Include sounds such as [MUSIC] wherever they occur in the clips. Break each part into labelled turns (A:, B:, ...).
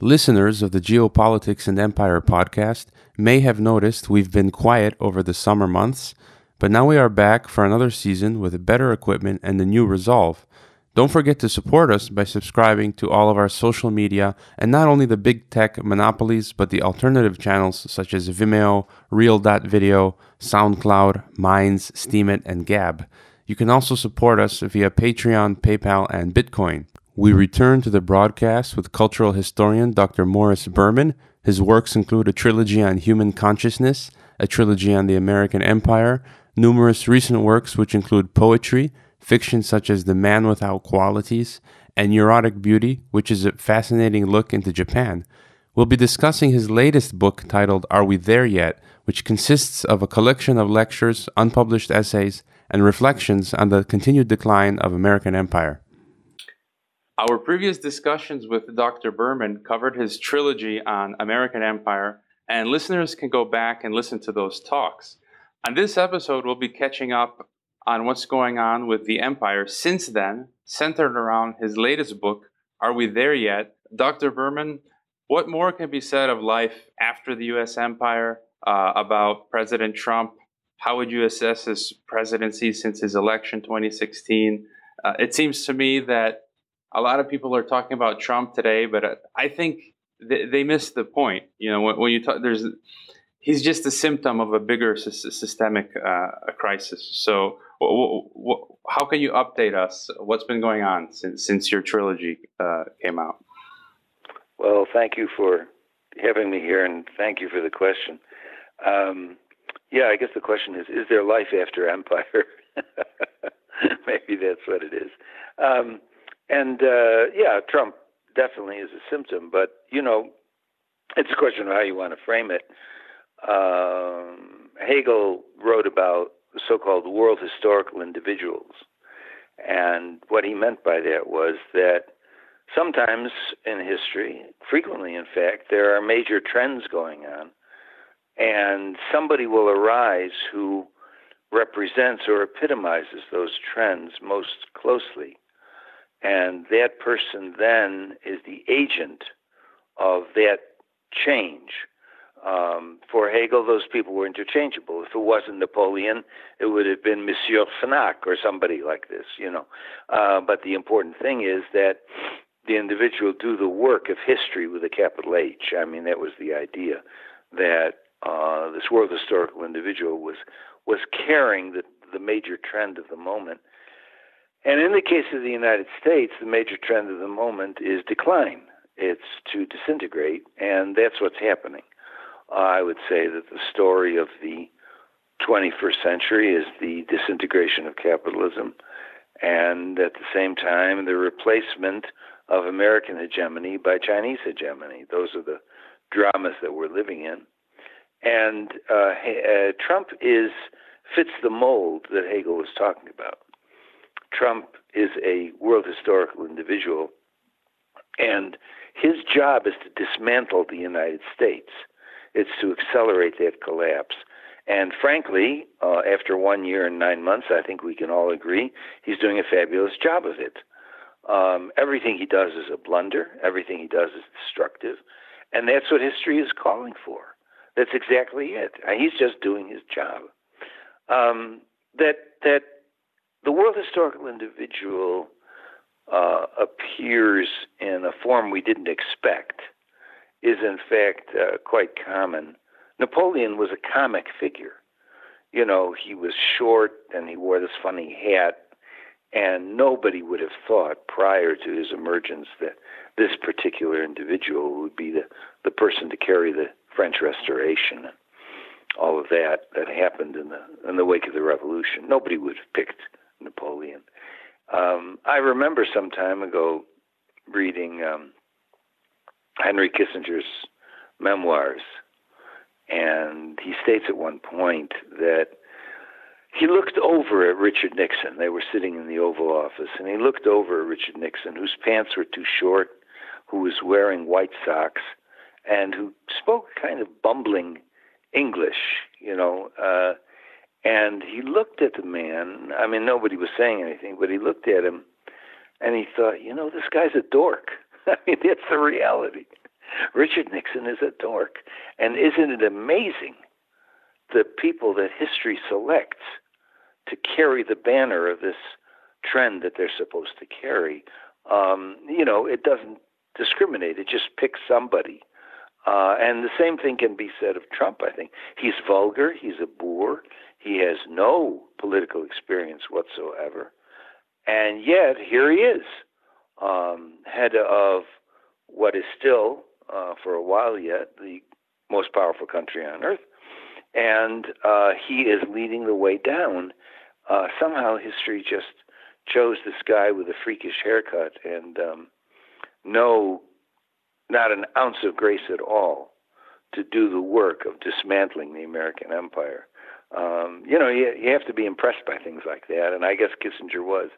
A: Listeners of the Geopolitics and Empire podcast may have noticed we've been quiet over the summer months, but now we are back for another season with better equipment and a new resolve. Don't forget to support us by subscribing to all of our social media and not only the big tech monopolies, but the alternative channels such as Vimeo, Real.video, SoundCloud, Minds, Steemit, and Gab. You can also support us via Patreon, PayPal, and Bitcoin. We return to the broadcast with cultural historian Dr. Morris Berman. His works include a trilogy on human consciousness, a trilogy on the American Empire, numerous recent works which include poetry, fiction such as The Man Without Qualities, and Neurotic Beauty, which is a fascinating look into Japan. We'll be discussing his latest book titled Are We There Yet, which consists of a collection of lectures, unpublished essays, and reflections on the continued decline of American empire. Our previous discussions with Dr. Berman covered his trilogy on American Empire, and listeners can go back and listen to those talks. On this episode, we'll be catching up on what's going on with the empire since then, centered around his latest book, Are We There Yet? Dr. Berman, what more can be said of life after the U.S. empire, uh, about President Trump? How would you assess his presidency since his election 2016? Uh, it seems to me that a lot of people are talking about Trump today, but uh, I think they, missed the point. You know, when, when, you talk, there's he's just a symptom of a bigger systemic uh, crisis. So, how can you update us? What's been going on since since your trilogy uh, came out?
B: Well, thank you for having me here, and thank you for the question. Um, yeah, I guess the question is: Is there life after empire? [LAUGHS] Maybe that's what it is. Um, and uh, yeah, Trump definitely is a symptom, but you know, it's a question of how you want to frame it. Um, Hegel wrote about so-called world historical individuals, and what he meant by that was that sometimes in history, frequently in fact, there are major trends going on, and somebody will arise who represents or epitomizes those trends most closely. And that person then is the agent of that change. Um, for Hegel, those people were interchangeable. If it wasn't Napoleon, it would have been Monsieur Fnac or somebody like this, you know. Uh, but the important thing is that the individual do the work of history with a capital H. I mean, that was the idea that uh, this world historical individual was was carrying the the major trend of the moment and in the case of the United States, the major trend of the moment is decline. It's to disintegrate, and that's what's happening. I would say that the story of the 21st century is the disintegration of capitalism, and at the same time, the replacement of American hegemony by Chinese hegemony. Those are the dramas that we're living in. And uh, uh, Trump is fits the mold that Hegel was talking about. Trump is a world historical individual, and his job is to dismantle the United States. It's to accelerate that collapse. And frankly, uh, after one year and nine months, I think we can all agree he's doing a fabulous job of it. Um, everything he does is a blunder. Everything he does is destructive, and that's what history is calling for. That's exactly it. Uh, he's just doing his job. Um, that that the world historical individual uh, appears in a form we didn't expect is in fact uh, quite common. Napoleon was a comic figure. You know, he was short and he wore this funny hat, and nobody would have thought prior to his emergence that this particular individual would be the, the person to carry the French Restoration and all of that that happened in the in the wake of the Revolution. Nobody would have picked Napoleon. Um, I remember some time ago reading um, Henry Kissinger's memoirs, and he states at one point that he looked over at Richard Nixon. They were sitting in the Oval Office, and he looked over at Richard Nixon, whose pants were too short, who was wearing white socks, and who spoke kind of bumbling English, you know. Uh, and he looked at the man. I mean, nobody was saying anything, but he looked at him and he thought, you know, this guy's a dork. [LAUGHS] I mean, that's the reality. Richard Nixon is a dork. And isn't it amazing the people that history selects to carry the banner of this trend that they're supposed to carry? Um, you know, it doesn't discriminate, it just picks somebody. Uh, and the same thing can be said of Trump, I think. He's vulgar, he's a boor, he has no political experience whatsoever. And yet, here he is, um, head of what is still, uh, for a while yet, the most powerful country on earth. And uh, he is leading the way down. Uh, somehow history just chose this guy with a freakish haircut and um, no, not an ounce of grace at all to do the work of dismantling the American empire. Um, you know, you, you have to be impressed by things like that, and I guess Kissinger was.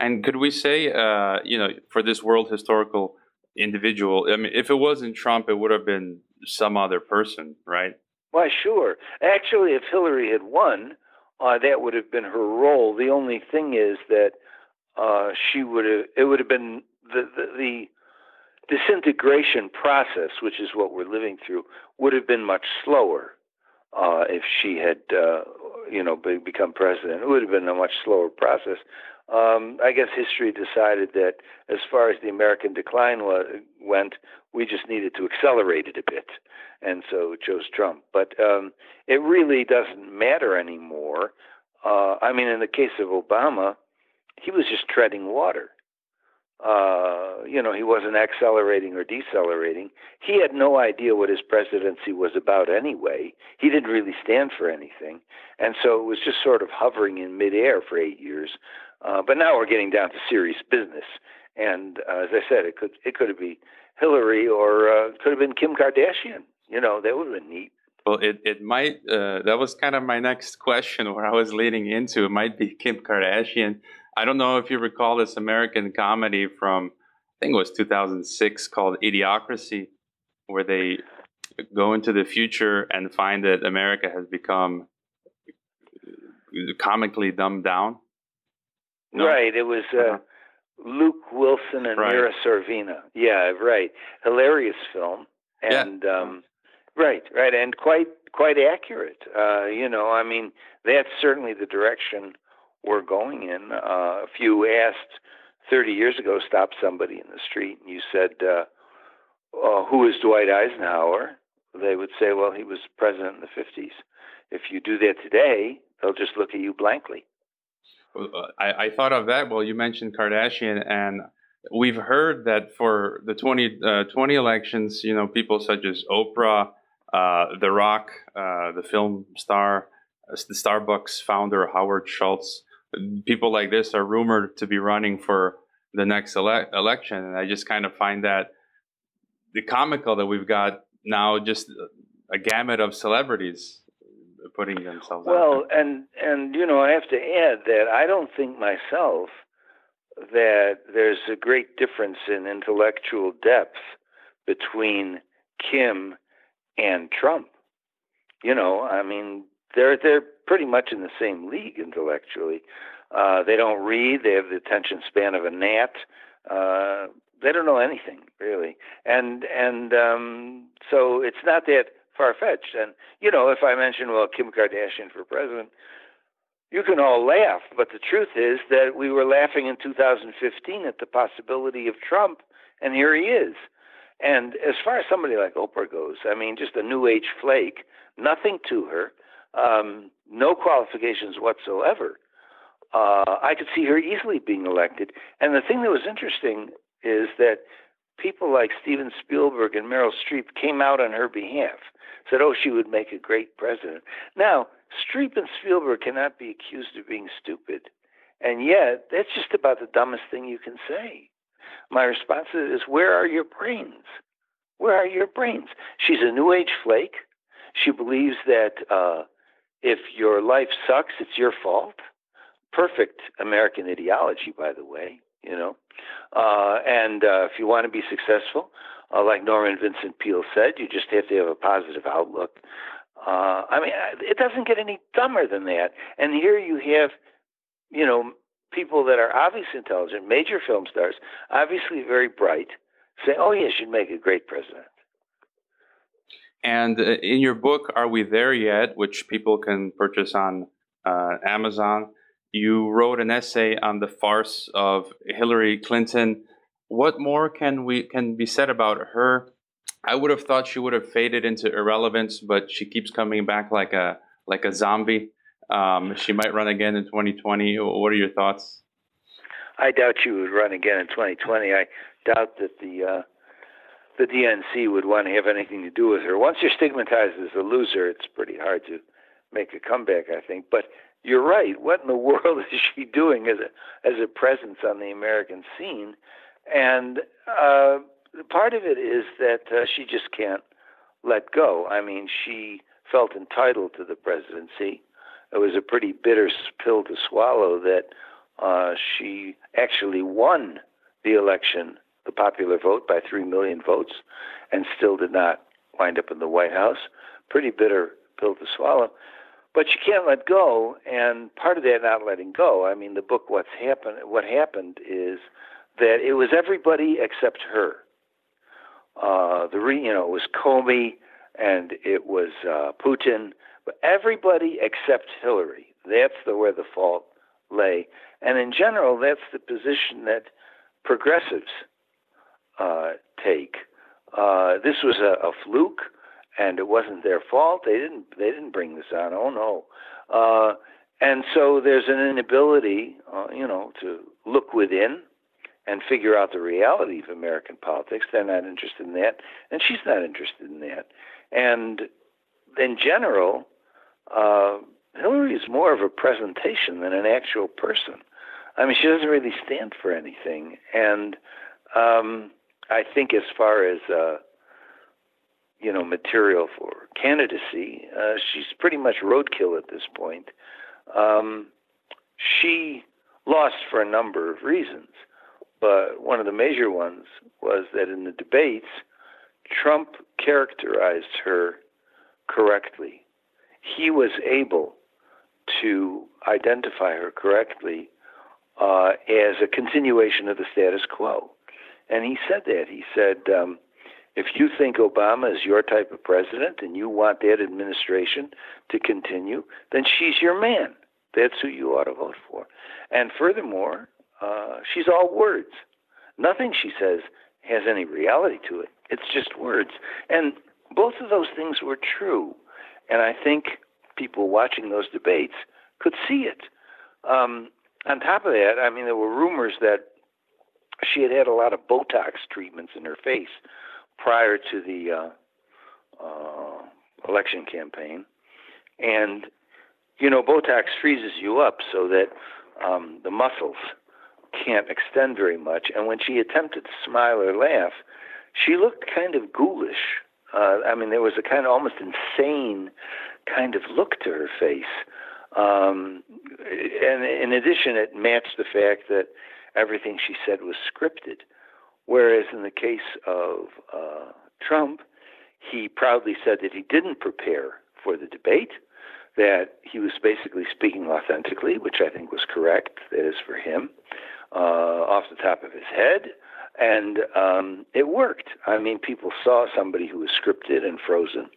A: And could we say, uh, you know, for this world historical individual, I mean, if it wasn't Trump, it would have been some other person, right?
B: Why, sure. Actually, if Hillary had won, uh, that would have been her role. The only thing is that uh, she would have, it would have been the, the, the disintegration process, which is what we're living through, would have been much slower uh, if she had, uh, you know, be, become president. It would have been a much slower process um, I guess history decided that as far as the American decline wa- went, we just needed to accelerate it a bit, and so chose Trump. But um, it really doesn't matter anymore. Uh, I mean, in the case of Obama, he was just treading water. Uh, you know, he wasn't accelerating or decelerating. He had no idea what his presidency was about anyway. He didn't really stand for anything. And so it was just sort of hovering in midair for eight years uh, but now we're getting down to serious business. And uh, as I said, it could it could have been Hillary or uh, it could have been Kim Kardashian. You know, that would have been neat.
A: Well, it, it might, uh, that was kind of my next question where I was leading into. It might be Kim Kardashian. I don't know if you recall this American comedy from, I think it was 2006 called Idiocracy, where they go into the future and find that America has become comically dumbed down.
B: No? Right. It was uh, uh-huh. Luke Wilson and right. Mira Sorvino. Yeah, right. Hilarious film. And yeah. um, right, right, and quite quite accurate. Uh, you know, I mean, that's certainly the direction we're going in. Uh, if you asked 30 years ago, stop somebody in the street, and you said, uh, uh, "Who is Dwight Eisenhower?" They would say, "Well, he was president in the 50s." If you do that today, they'll just look at you blankly.
A: I, I, thought of that. Well, you mentioned Kardashian, and we've heard that for the 2020 uh, elections, you know, people such as Oprah, uh, The Rock, uh, the film star, uh, the Starbucks founder Howard Schultz, people like this are rumored to be running for the next ele- election, and I just kind of find that the comical that we've got now just a gamut of celebrities putting themselves
B: well and and you know i have to add that i don't think myself that there's a great difference in intellectual depth between kim and trump. You know i mean they're they're pretty much in the same league intellectually uh, they don't read they have the attention span of a gnat uh, they don't know anything really and and um, so it's not that far fetched. And, you know, if I mention, well, Kim Kardashian for president, you can all laugh, but the truth is that we were laughing in 2015 at the possibility of Trump, and here he is. And as far as somebody like Oprah goes, I mean, just a new age flake, nothing to her, um, no qualifications whatsoever. Uh, I could see her easily being elected. And the thing that was interesting is that people like Steven Spielberg and Meryl Streep came out on her behalf said, oh, she would make a great president. Now, Streep and Spielberg cannot be accused of being stupid. And yet, that's just about the dumbest thing you can say. My response is, where are your brains? Where are your brains? She's a new age flake. She believes that uh, if your life sucks, it's your fault. Perfect American ideology, by the way, you know. Uh, and uh, if you want to be successful, uh, like Norman Vincent Peale said, you just have to have a positive outlook. Uh, I mean, it doesn't get any dumber than that. And here you have, you know, people that are obviously intelligent, major film stars, obviously very bright, say, "Oh yes, you'd make a great president."
A: And uh, in your book, Are We There Yet, which people can purchase on uh, Amazon, you wrote an essay on the farce of Hillary Clinton. What more can we can be said about her? I would have thought she would have faded into irrelevance, but she keeps coming back like a like a zombie. Um, she might run again in 2020. What are your thoughts?
B: I doubt she would run again in 2020. I doubt that the uh, the DNC would want to have anything to do with her. Once you're stigmatized as a loser, it's pretty hard to make a comeback, I think. But you're right. What in the [LAUGHS] world is she doing as a as a presence on the American scene? And uh, part of it is that uh, she just can't let go. I mean, she felt entitled to the presidency. It was a pretty bitter pill to swallow that uh, she actually won the election the popular vote by 3 million votes and still did not wind up in the White House. Pretty bitter pill to swallow. But you can't let go, and part of that not letting go, I mean, the book What's Happened, what happened is that it was everybody except her. Uh, the re, you know, it was Comey and it was uh, Putin, but everybody except Hillary. That's the where the fault lay, and in general, that's the position that progressives uh, take. Uh, this was a, a, fluke, and it wasn't their fault. They didn't. They didn't bring this on. Oh no. Uh, and so there's an inability, uh, you know, to look within and figure out the reality of American politics. They're not interested in that, and she's not interested in that. And in general, uh, Hillary is more of a presentation than an actual person. I mean, she doesn't really stand for anything, and um, I think as far as uh, you know material for candidacy, uh, she's pretty much roadkill at this point. Um, she lost for a number of reasons, but one of the major ones was that in the debates, Trump characterized her correctly. He was able to identify her correctly uh, as a continuation of the status quo. And he said that. He said, um, if you think Obama is your type of president and you want that administration to continue, then she's your man. That's who you ought to vote for. And furthermore, uh, she's all words. Nothing she says has any reality to it. It's just words. And both of those things were true. And I think people watching those debates could see it. Um, on top of that, I mean, there were rumors that she had had a lot of Botox treatments in her face prior to the uh, uh, election campaign, and you know Botox freezes you up so that um, the muscles can't extend very much. And when she attempted to smile or laugh, she looked kind of ghoulish. Uh, I mean, there was a kind of almost insane kind of look to her face. Um, and in addition, it matched the fact that everything she said was scripted. Whereas in the case of uh, Trump, he proudly said that he didn't prepare for the debate, that he was basically speaking authentically, which I think was correct, that is for him, uh, off the top of his head. And um, it worked. I mean, people saw somebody who was scripted and frozen,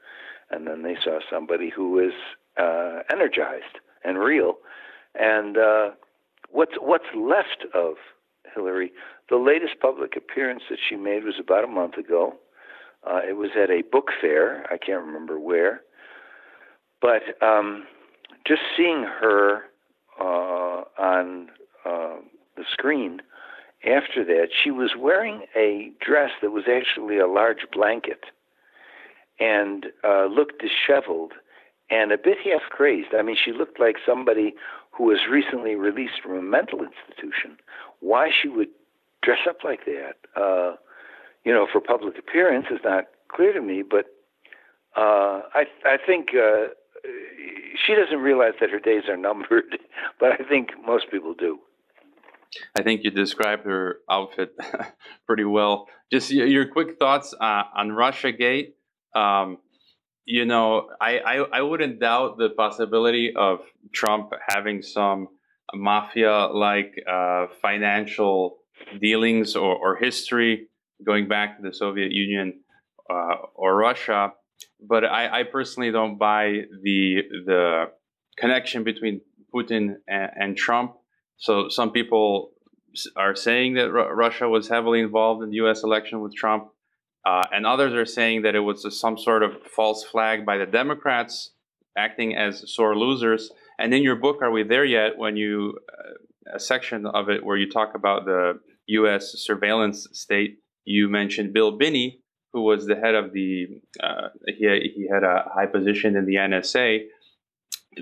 B: and then they saw somebody who was uh, energized and real. And uh, what's what's left of Hillary? The latest public appearance that she made was about a month ago. Uh, it was at a book fair. I can't remember where, but um, just seeing her uh, on uh, the screen after that, she was wearing a dress that was actually a large blanket and uh, looked disheveled and a bit half crazed. I mean, she looked like somebody who was recently released from a mental institution. Why she would dress up like that, uh, you know, for public appearance is not clear to me. But uh, I, I think uh, she doesn't realize that her days are numbered. [LAUGHS] But I think most people do.
A: I think you described her outfit [LAUGHS] pretty well. Just your quick thoughts uh, on Russia Gate. Um, you know, I, I, I wouldn't doubt the possibility of Trump having some mafia like uh, financial dealings or, or history going back to the Soviet Union uh, or Russia. But I, I, personally don't buy the the connection between Putin and, and Trump. So some people are saying that R- Russia was heavily involved in the U.S. election with Trump, uh, and others are saying that it was some sort of false flag by the Democrats acting as sore losers. And in your book, Are We There Yet? When you, uh, a section of it where you talk about the U.S. surveillance state, you mentioned Bill Binney, who was the head of the, uh, he, he had a high position in the NSA.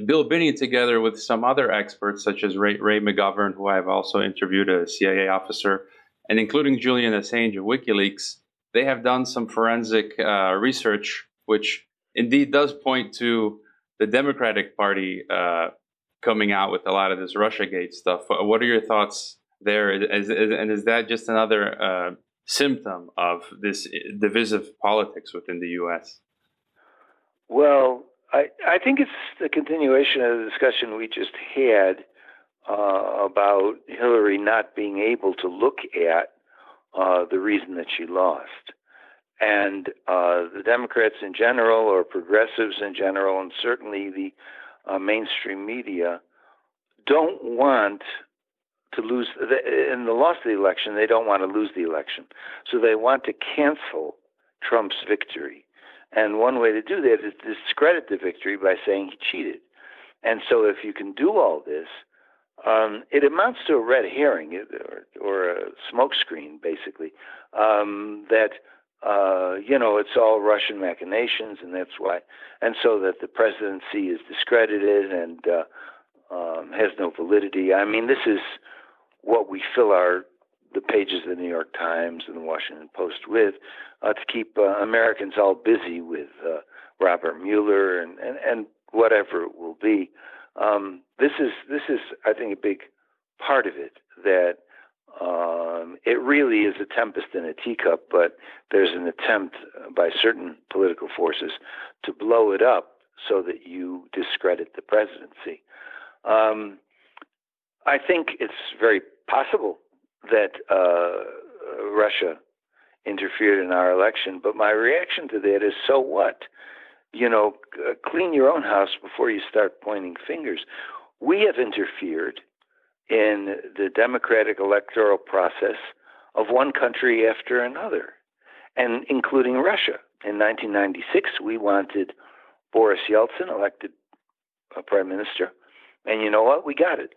A: Bill Binney, together with some other experts, such as Ray, Ray McGovern, who I've also interviewed, a CIA officer, and including Julian Assange of WikiLeaks, they have done some forensic uh, research, which indeed does point to the Democratic Party uh, coming out with a lot of this RussiaGate stuff. What are your thoughts there? Is, is, and is that just another uh, symptom of this divisive politics within the U.S.?
B: Well, I, I think it's the continuation of the discussion we just had uh, about Hillary not being able to look at uh, the reason that she lost. And uh, the Democrats in general, or progressives in general, and certainly the uh, mainstream media, don't want to lose. In the loss of the election, they don't want to lose the election. So they want to cancel Trump's victory. And one way to do that is discredit the victory by saying he cheated. And so if you can do all this, um, it amounts to a red herring or, or a smokescreen, basically, um, that uh, you know, it's all Russian machinations, and that's why. And so that the presidency is discredited and uh, um, has no validity. I mean, this is what we fill our the pages of the New York Times and the Washington Post with uh, to keep uh, Americans all busy with uh, Robert Mueller and, and, and whatever it will be. Um, this is this is I think a big part of it that um, it really is a tempest in a teacup, but there's an attempt by certain political forces to blow it up so that you discredit the presidency. Um, I think it's very possible that uh, Russia interfered in our election, but my reaction to that is so what? You know, uh, clean your own house before you start pointing fingers. We have interfered in the democratic electoral process of one country after another, and including Russia. In 1996, we wanted Boris Yeltsin elected a prime minister, and you know what? We got it,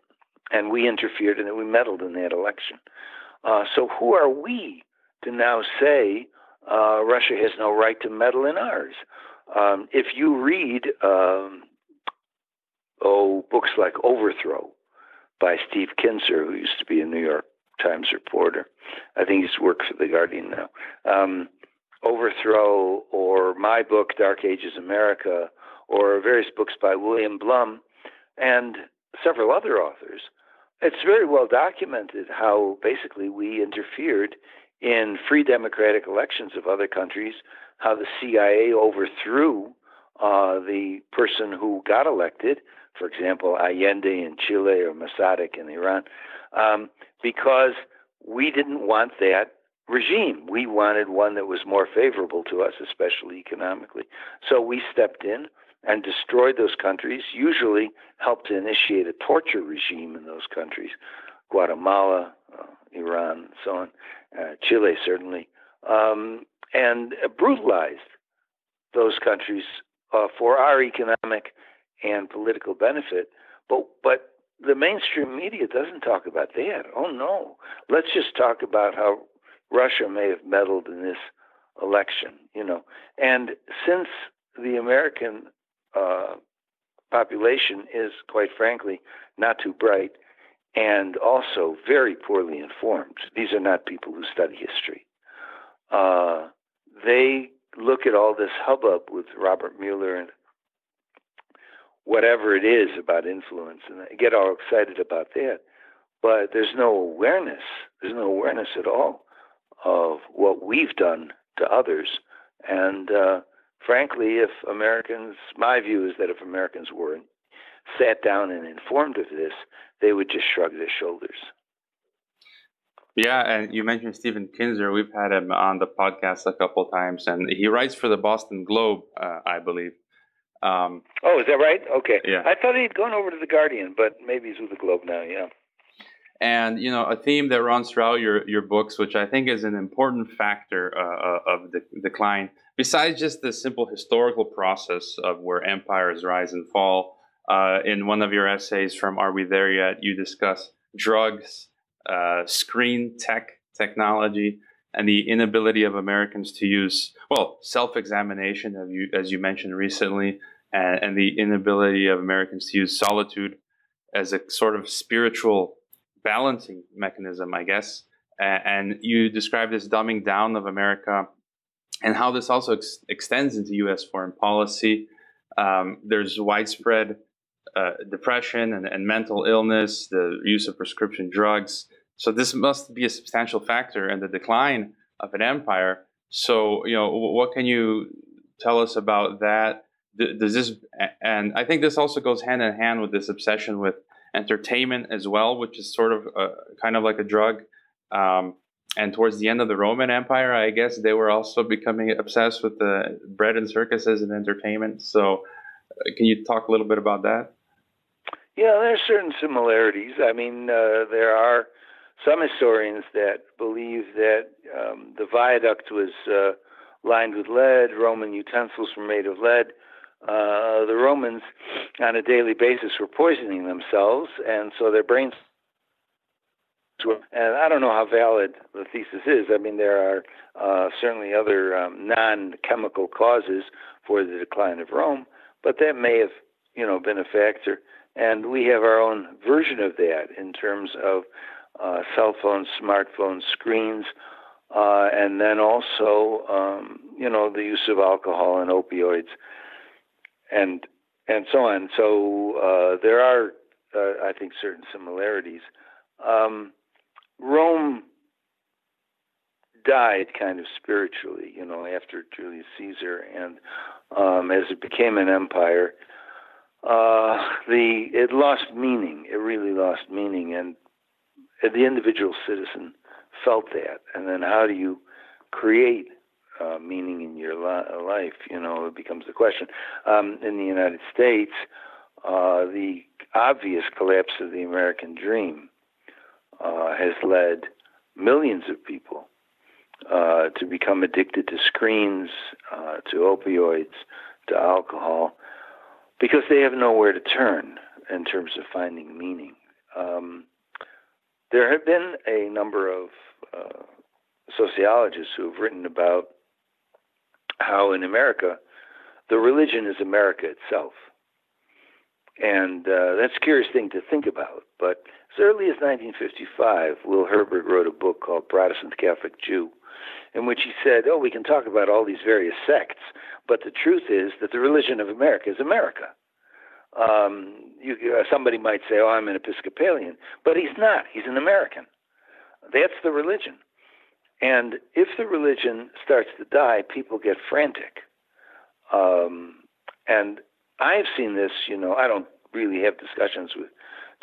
B: and we interfered and we meddled in that election. Uh, so who are we to now say uh, Russia has no right to meddle in ours? Um, if you read um, oh books like Overthrow by Steve Kinzer, who used to be a New York Times reporter. I think he's worked for The Guardian now. Um, Overthrow, or my book, Dark Ages America, or various books by William Blum and several other authors. It's very well documented how basically we interfered in free democratic elections of other countries, how the CIA overthrew uh, the person who got elected, for example, Allende in Chile or Mossadegh in Iran, um, because we didn't want that regime. We wanted one that was more favorable to us, especially economically. So we stepped in and destroyed those countries, usually helped to initiate a torture regime in those countries, Guatemala, uh, Iran, so on, uh, Chile certainly, um, and brutalized those countries uh, for our economic and political benefit. But but the mainstream media doesn't talk about that. Oh no, let's just talk about how Russia may have meddled in this election. You know, and since the American uh, population is, quite frankly, not too bright and also very poorly informed. These are not people who study history. Uh, they look at all this hubbub with Robert Mueller and whatever it is about influence and get all excited about that. But there's no awareness, there's no awareness at all of what we've done to others. And uh, frankly, if Americans, my view is that if Americans were sat down and informed of this, they would just shrug their shoulders.
A: Yeah, and you mentioned Stephen Kinzer. We've had him on the podcast a couple times, and he writes for the Boston Globe, uh, I believe.
B: Um, oh, is that right? Okay.
A: Yeah.
B: I thought he'd gone over to the Guardian, but maybe he's with the Globe now. Yeah.
A: And you know, a theme that runs throughout your your books, which I think is an important factor uh, uh of the decline, besides just the simple historical process of where empires rise and fall. Uh, in one of your essays from Are We There Yet? You discuss drugs, uh, screen tech technology, and the inability of Americans to use well self-examination, as you mentioned recently, and, and the inability of Americans to use solitude as a sort of spiritual balancing mechanism, I guess. And you describe this dumbing down of America and how this also ex- extends into U.S. foreign policy. Um, there's widespread uh, depression and, and, mental illness, the use of prescription drugs. So this must be a substantial factor in the decline of an empire. So you know, what can you tell us about that? Does this, and I think this also goes hand in hand with this obsession with entertainment as well, which is sort of a, kind of like a drug. Um, and towards the end of the Roman Empire, I guess they were also becoming obsessed with the bread and circuses and entertainment. So, uh, can you talk a little bit about that?
B: Yeah, there are certain similarities. I mean, uh, there are some historians that believe that um, the viaduct was uh, lined with lead, Roman utensils were made of lead, uh, the Romans, on a daily basis, were poisoning themselves, and so their brains. Were. And I don't know how valid the thesis is. I mean, there are uh, certainly other um, non-chemical causes for the decline of Rome, but that may have, you know, been a factor. And we have our own version of that in terms of uh, cell phones, smartphones, screens, uh, and then also, um, you know, the use of alcohol and opioids and and so on. So uh, there are, uh, I think, certain similarities. Um, Rome died kind of spiritually, you know, after Julius Caesar, and um, as it became an empire, uh, the it lost meaning. It really lost meaning, and the individual citizen felt that. And then, how do you create uh, meaning in your li- life? You know, it becomes the question. Um, in the United States, uh, the obvious collapse of the American dream uh, has led millions of people uh, to become addicted to screens, uh, to opioids, to alcohol, because they have nowhere to turn in terms of finding meaning. Um, there have been a number of uh, sociologists who have written about how in America the religion is America itself. And uh, that's a curious thing to think about. But as early as 1955, Will Herberg wrote a book called Protestant Catholic Jew, in which he said, Oh, we can talk about all these various sects, but the truth is that the religion of America is America. Um, you, uh, somebody might say, Oh, I'm an Episcopalian, but he's not. He's an American. That's the religion. And if the religion starts to die, people get frantic. Um, and I've seen this, you know, I don't really have discussions with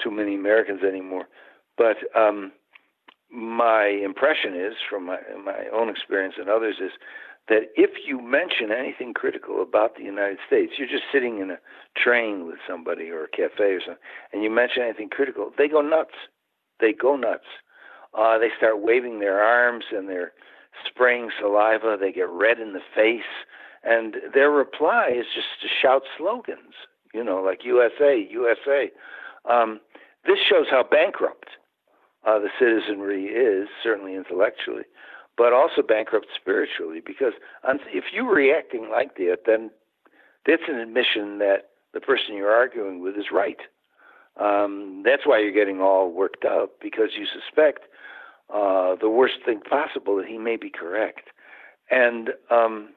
B: too many Americans anymore, but um, my impression is, from my, my own experience and others, is that if you mention anything critical about the United States, you're just sitting in a train with somebody or a cafe or something, and you mention anything critical, they go nuts. They go nuts. Uh, they start waving their arms and they're spraying saliva. They get red in the face. And their reply is just to shout slogans, you know, like USA, USA. Um, this shows how bankrupt uh, the citizenry is, certainly intellectually, but also bankrupt spiritually. Because if you're reacting like that, then that's an admission that the person you're arguing with is right. Um, that's why you're getting all worked up because you suspect uh, the worst thing possible that he may be correct, and um,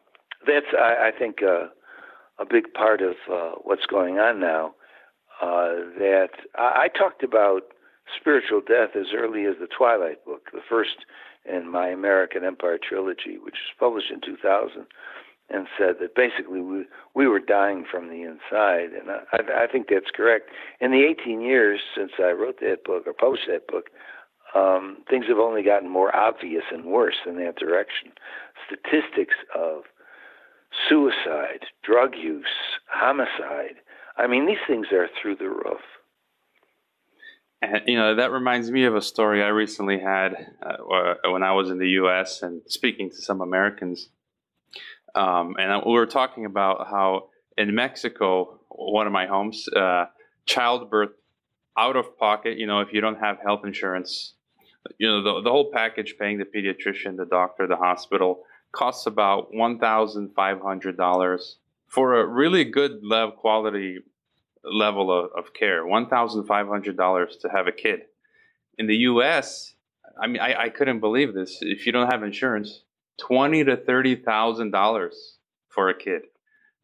B: that's I, I think uh, a big part of uh, what's going on now. Uh, that I, I talked about spiritual death as early as the Twilight book, the first in my American Empire trilogy, which was published in 2000, and said that basically we we were dying from the inside, and I, I think that's correct. In the 18 years since I wrote that book or published that book, um, things have only gotten more obvious and worse in that direction. Statistics of suicide, drug use, homicide. I mean, these things are through the roof.
A: And, you know, that reminds me of a story I recently had uh, when I was in the U.S. and speaking to some Americans. Um, and we were talking about how in Mexico, one of my homes, uh, childbirth out of pocket, you know, if you don't have health insurance, you know, the, the whole package paying the pediatrician, the doctor, the hospital costs about $1,500 for a really good level quality level of, of care, $1,500 to have a kid. In the US, I mean, I, I couldn't believe this. If you don't have insurance, twenty to thirty thousand dollars for a kid.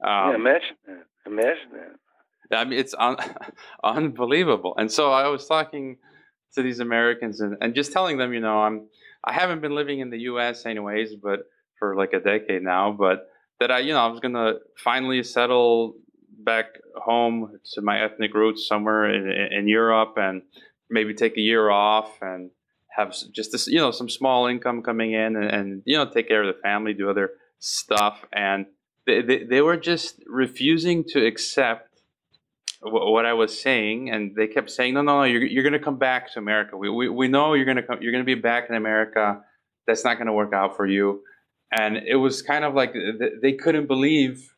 B: Um, yeah, imagine that. Imagine that.
A: I mean, it's un- [LAUGHS] unbelievable. And so I was talking to these Americans and, and just telling them, you know, I'm I haven't been living in the U.S. anyways, but for like a decade now, but that I, you know, I was gonna finally settle back home to my ethnic roots somewhere in, in Europe and maybe take a year off and have just this, you know, some small income coming in and, and you know, take care of the family, do other stuff. And they, they, they were just refusing to accept what I was saying, and they kept saying, "No, no, no, you're, you're going to come back to America. We, we, we know you're going to come. You're going to be back in America. That's not going to work out for you." And it was kind of like they couldn't believe.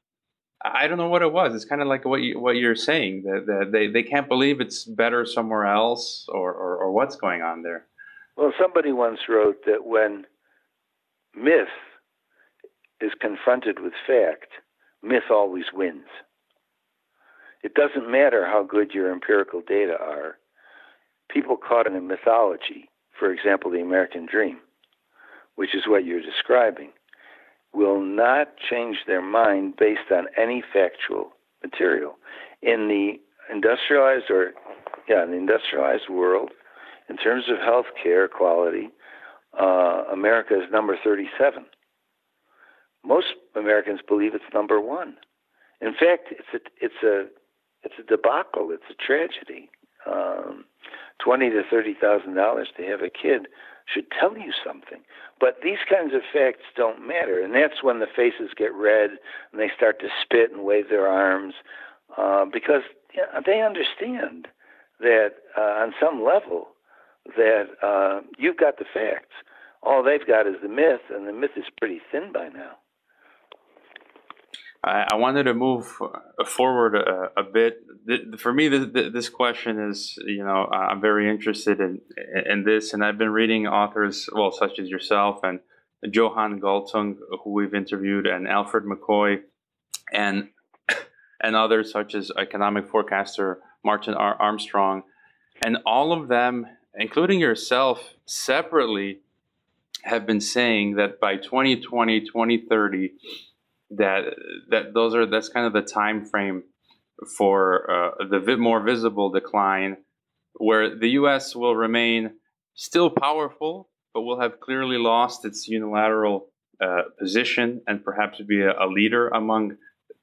A: I don't know what it was. It's kind of like what you what you're saying that, that they they can't believe it's better somewhere else, or, or or what's going on there.
B: Well, somebody once wrote that when myth is confronted with fact, myth always wins. It doesn't matter how good your empirical data are. People caught in a mythology, for example, the American dream, which is what you're describing, will not change their mind based on any factual material. In the industrialized or yeah, in the industrialized world, in terms of health care quality, uh, America is number 37. Most Americans believe it's number one. In fact, it's a, it's a it's a debacle. It's a tragedy. Um, Twenty to thirty thousand dollars to have a kid should tell you something. But these kinds of facts don't matter, and that's when the faces get red and they start to spit and wave their arms uh, because you know, they understand that uh, on some level that uh, you've got the facts. All they've got is the myth, and the myth is pretty thin by now.
A: I, I wanted to move uh, forward a, a bit. For me, this, this, question is, you know, I'm very interested in in this, and I've been reading authors, well, such as yourself and Johan Galtung, who we've interviewed, and Alfred McCoy, and and others such as economic forecaster Martin Armstrong, and all of them including yourself separately, have been saying that by 2020, 2030, that that those are that's kind of the time frame for uh, the more visible decline, where the U.S. will remain still powerful, but will have clearly lost its unilateral uh, position and perhaps be a, a, leader among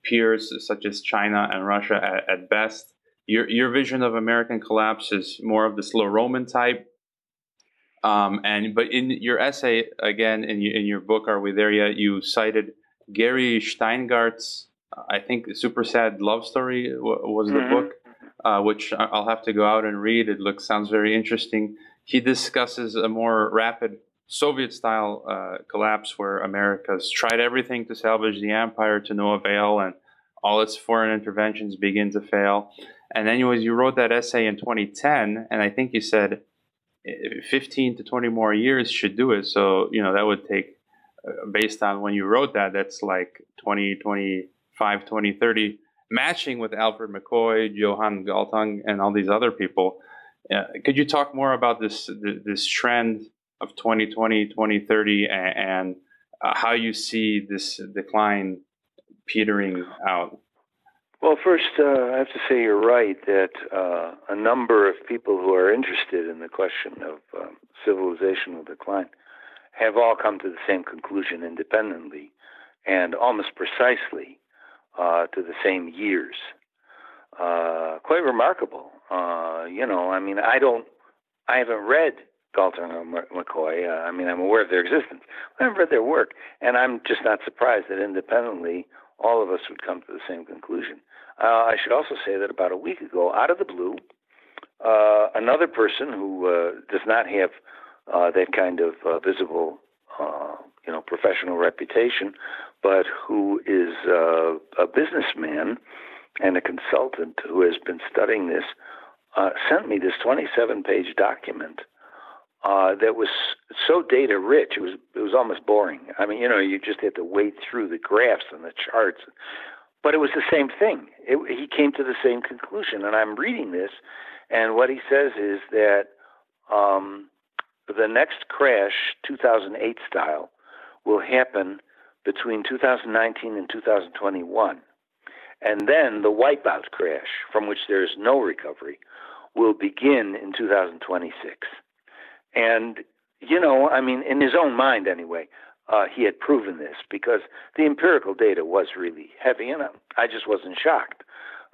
A: peers such as China and Russia at, at best your your vision of American collapse is more of the slow Roman type. Um, and but in your essay again in in your book, are we there yet? You cited Gary Shteyngart's, I think, super sad love story was the mm-hmm. book, uh, which I'll have to go out and read. It looks sounds very interesting. He discusses a more rapid Soviet style uh, collapse where America's tried everything to salvage the empire to no avail, and all its foreign interventions begin to fail. And anyways, you wrote that essay in 2010, and I think you said eh, 15 to 20 more years should do it. So, you know, that would take, based on when you wrote that, that's like 20, 25, 20, 30, matching with Alfred McCoy, Johan Galtung, and all these other people. Uh, could you talk more about this this trend of 2020, 2030, and, and uh, how you see this decline petering out?
B: Well, first, uh, I have to say you're right that uh, a number of people who are interested in the question of um, civilizational decline have all come to the same conclusion independently and almost precisely uh, to the same years. Uh, quite remarkable. Uh, you know, I mean, I don't, I haven't read Galtung or McCoy. Uh, I mean, I'm aware of their existence. I haven't read their work, and I'm just not surprised that independently all of us would come to the same conclusion. Uh, I should also say that about a week ago, out of the blue, uh, another person who does not have uh, that kind of uh, visible, uh, you know, professional reputation, but who is uh, a businessman and a consultant who has been studying this, uh, sent me this 27-page document uh, that was so data rich. It was it was almost boring. I mean, you know, you just had to wade through the graphs and the charts, but it was the same thing. It, he came to the same conclusion, and I'm reading this, and what he says is that um, the next crash, 2008 style, will happen between 2019 and 2021. And then the wipeout crash, from which there is no recovery, will begin in 2026. And, you know, I mean, in his own mind anyway, uh, he had proven this because the empirical data was really heavy, and I just wasn't shocked.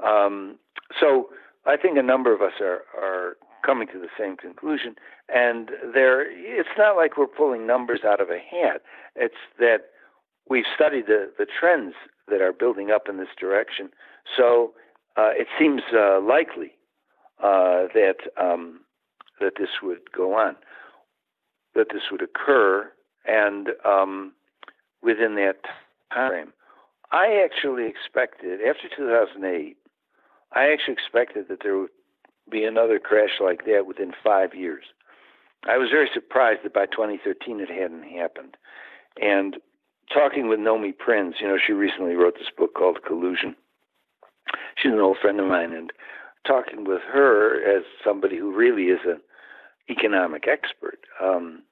B: Um, so I think a number of us are, are coming to the same conclusion. And there, it's not like we're pulling numbers out of a hat. It's that we've studied the, the trends that are building up in this direction. So uh, it seems uh, likely uh, that um, that this would go on, that this would occur, and um, within that time frame. I actually expected after 2008. I actually expected that there would be another crash like that within five years. I was very surprised that by 2013 it hadn't happened. And talking with Nomi Prins, you know, she recently wrote this book called Collusion. She's an old friend of mine, and talking with her as somebody who really is an economic expert, um,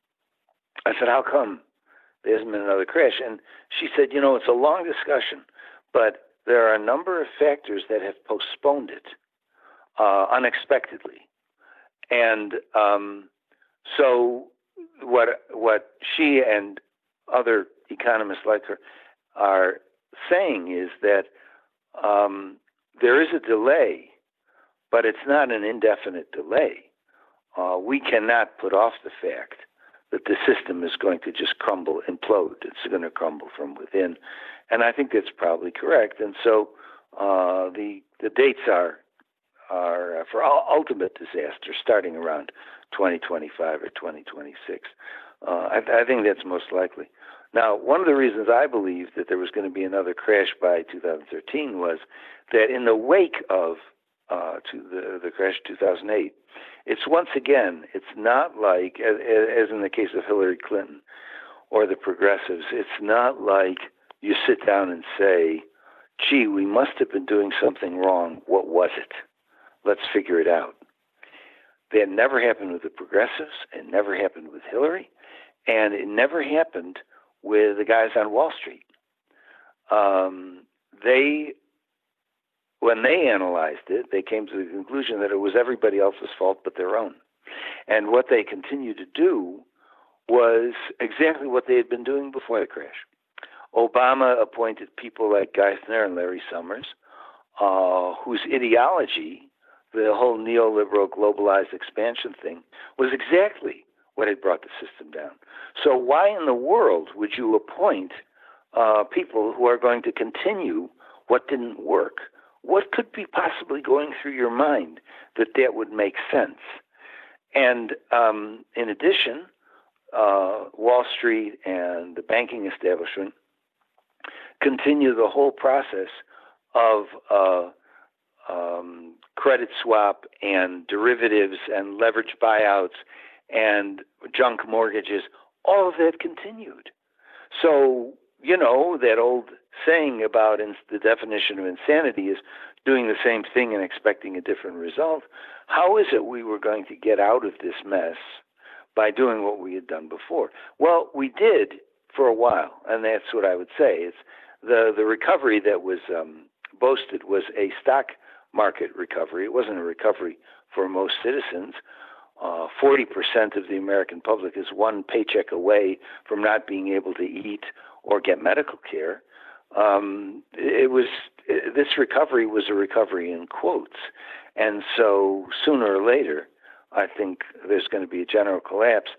B: I said, "How come there hasn't been another crash?" And she said, "You know, it's a long discussion, but there are a number of factors that have postponed it uh, unexpectedly, and um, so what what she and other economists like her are saying is that um, there is a delay, but it's not an indefinite delay. Uh, we cannot put off the fact that the system is going to just crumble, implode. It's going to crumble from within, and I think that's probably correct. And so uh, the the dates are are uh, for ultimate disaster starting around 2025 or 2026. Uh, I, I think that's most likely. Now, one of the reasons I believe that there was going to be another crash by 2013 was that in the wake of uh, the, the crash of 2008, it's once again, it's not like, as, as in the case of Hillary Clinton or the progressives, it's not like you sit down and say, gee, we must have been doing something wrong. What was it? Let's figure it out. That never happened with the progressives. It never happened with Hillary. And it never happened with the guys on Wall Street. Um, they, when they analyzed it, they came to the conclusion that it was everybody else's fault but their own. And what they continued to do was exactly what they had been doing before the crash. Obama appointed people like Geithner and Larry Summers, uh, whose ideology the whole neoliberal globalized expansion thing was exactly what had brought the system down. So why in the world would you appoint uh, people who are going to continue what didn't work? What could be possibly going through your mind that that would make sense? And um, in addition, uh, Wall Street and the banking establishment continue the whole process of uh, um, credit swap and derivatives and leverage buyouts and junk mortgages, all of that continued. So, you know, that old saying about ins- the definition of insanity is doing the same thing and expecting a different result. How is it we were going to get out of this mess by doing what we had done before? Well, we did for a while, and that's what I would say. It's the the recovery that was um, boasted was a stock market recovery. It wasn't a recovery for most citizens. Uh, 40% of the American public is one paycheck away from not being able to eat or get medical care. Um, it was this recovery was a recovery in quotes, and so sooner or later, I think there's going to be a general collapse.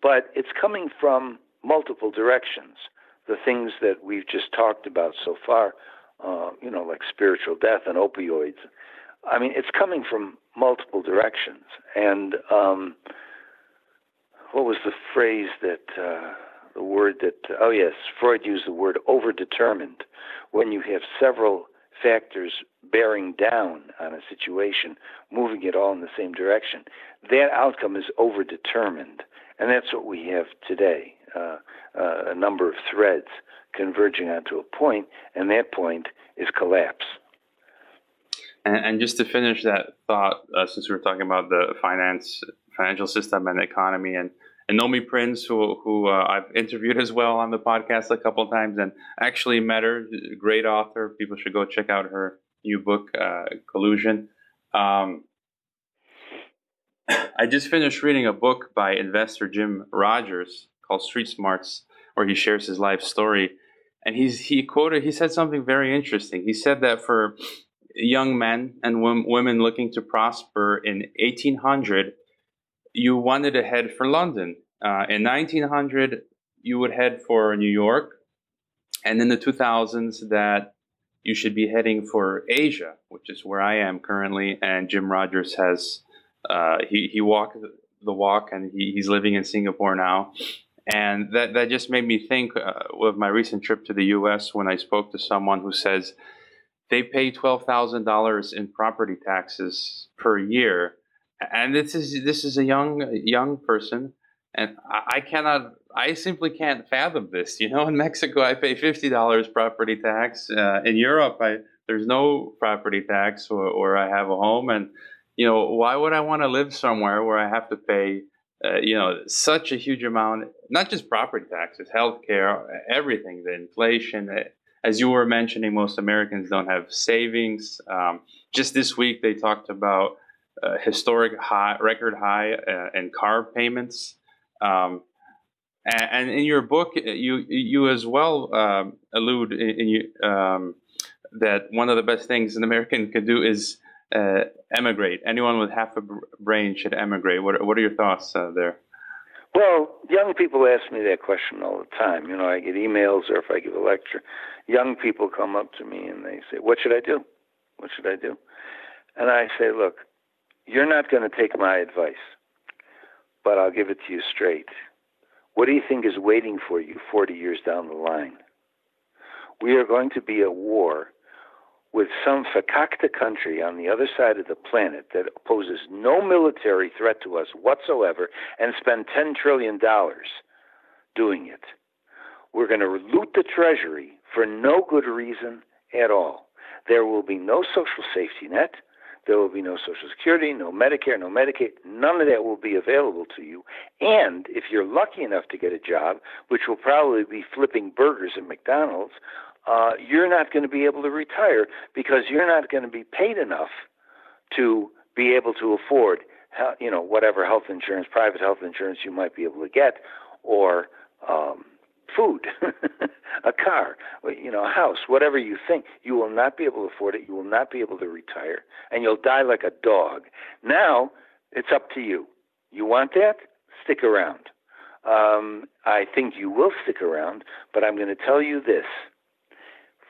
B: But it's coming from multiple directions. The things that we've just talked about so far, uh, you know, like spiritual death and opioids. I mean, it's coming from multiple directions. And um, what was the phrase that, uh, the word that, oh yes, Freud used the word overdetermined. When you have several factors bearing down on a situation, moving it all in the same direction, that outcome is overdetermined. And that's what we have today uh, uh, a number of threads converging onto a point, and that point is collapse.
A: And, and just to finish that thought, uh, since we were talking about the finance, financial system, and economy, and and Nomi Prins, who who uh, I've interviewed as well on the podcast a couple times, and actually met her, great author. People should go check out her new book, uh, Collusion. Um, I just finished reading a book by investor Jim Rogers called Street Smarts, where he shares his life story. And he's he quoted he said something very interesting. He said that for young men and women looking to prosper in 1800, you wanted to head for London. Uh, in 1900, you would head for New York, and in the 2000s, that you should be heading for Asia, which is where I am currently. And Jim Rogers has uh, he he walked the walk, and he, he's living in Singapore now. And that, that just made me think uh, of my recent trip to the US when I spoke to someone who says they pay $12,000 in property taxes per year. And this is, this is a young, young person. And I, I cannot, I simply can't fathom this. You know, in Mexico, I pay $50 property tax. Uh, in Europe, I, there's no property tax or, or I have a home. And, you know, why would I want to live somewhere where I have to pay uh, you know, such a huge amount, not just property taxes, healthcare, everything, the inflation. Uh, as you were mentioning, most Americans don't have savings. Um, just this week, they talked about uh, historic high, record high uh, in car payments. Um, and, and, in your book, uh, you you as well um, allude in, in you, um, that one of the best things an American could do is uh, emigrate? Anyone with half a brain should emigrate. What, what are your thoughts uh, there?
B: Well, young people ask me that question all the time. You know, I get emails or if I give a lecture, young people come up to me and they say, What should I do? What should I do? And I say, Look, you're not going to take my advice, but I'll give it to you straight. What do you think is waiting for you 40 years down the line? We are going to be at war with some fakakta country on the other side of the planet that poses no military threat to us whatsoever and spend $10 trillion doing it. We're going to loot the treasury for no good reason at all. There will be no social safety net. There will be no Social Security, no Medicare, no Medicaid. None of that will be available to you. And if you're lucky enough to get a job, which will probably be flipping burgers at McDonald's, uh, you're not going to be able to retire because you're not going to be paid enough to be able to afford, you know, whatever health insurance, private health insurance you might be able to get, or um, food, [LAUGHS] a car, you know, a house, whatever you think. You will not be able to afford it. You will not be able to retire, and you'll die like a dog. Now it's up to you. You want that? Stick around. Um, I think you will stick around, but I'm going to tell you this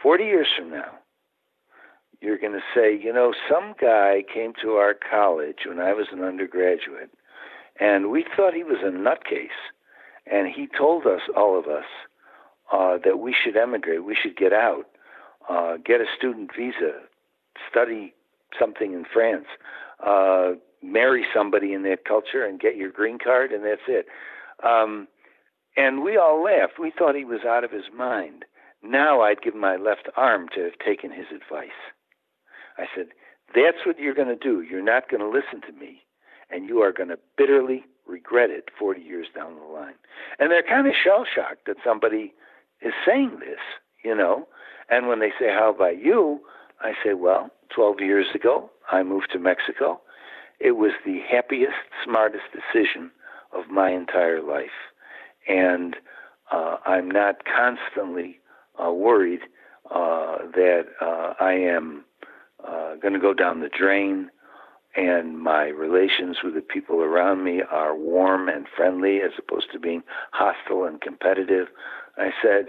B: 40 years from now, you're going to say, you know, some guy came to our college when I was an undergraduate, and we thought he was a nutcase, and he told us, all of us, uh, that we should emigrate, we should get out, uh, get a student visa, study something in France, uh, marry somebody in that culture, and get your green card, and that's it. Um, and we all laughed. We thought he was out of his mind. Now I'd give my left arm to have taken his advice. I said, That's what you're going to do. You're not going to listen to me, and you are going to bitterly regret it 40 years down the line. And they're kind of shell shocked that somebody is saying this, you know. And when they say, How about you? I say, Well, 12 years ago, I moved to Mexico. It was the happiest, smartest decision of my entire life. And uh, I'm not constantly uh, worried uh, that uh, I am uh, going to go down the drain and my relations with the people around me are warm and friendly as opposed to being hostile and competitive. I said,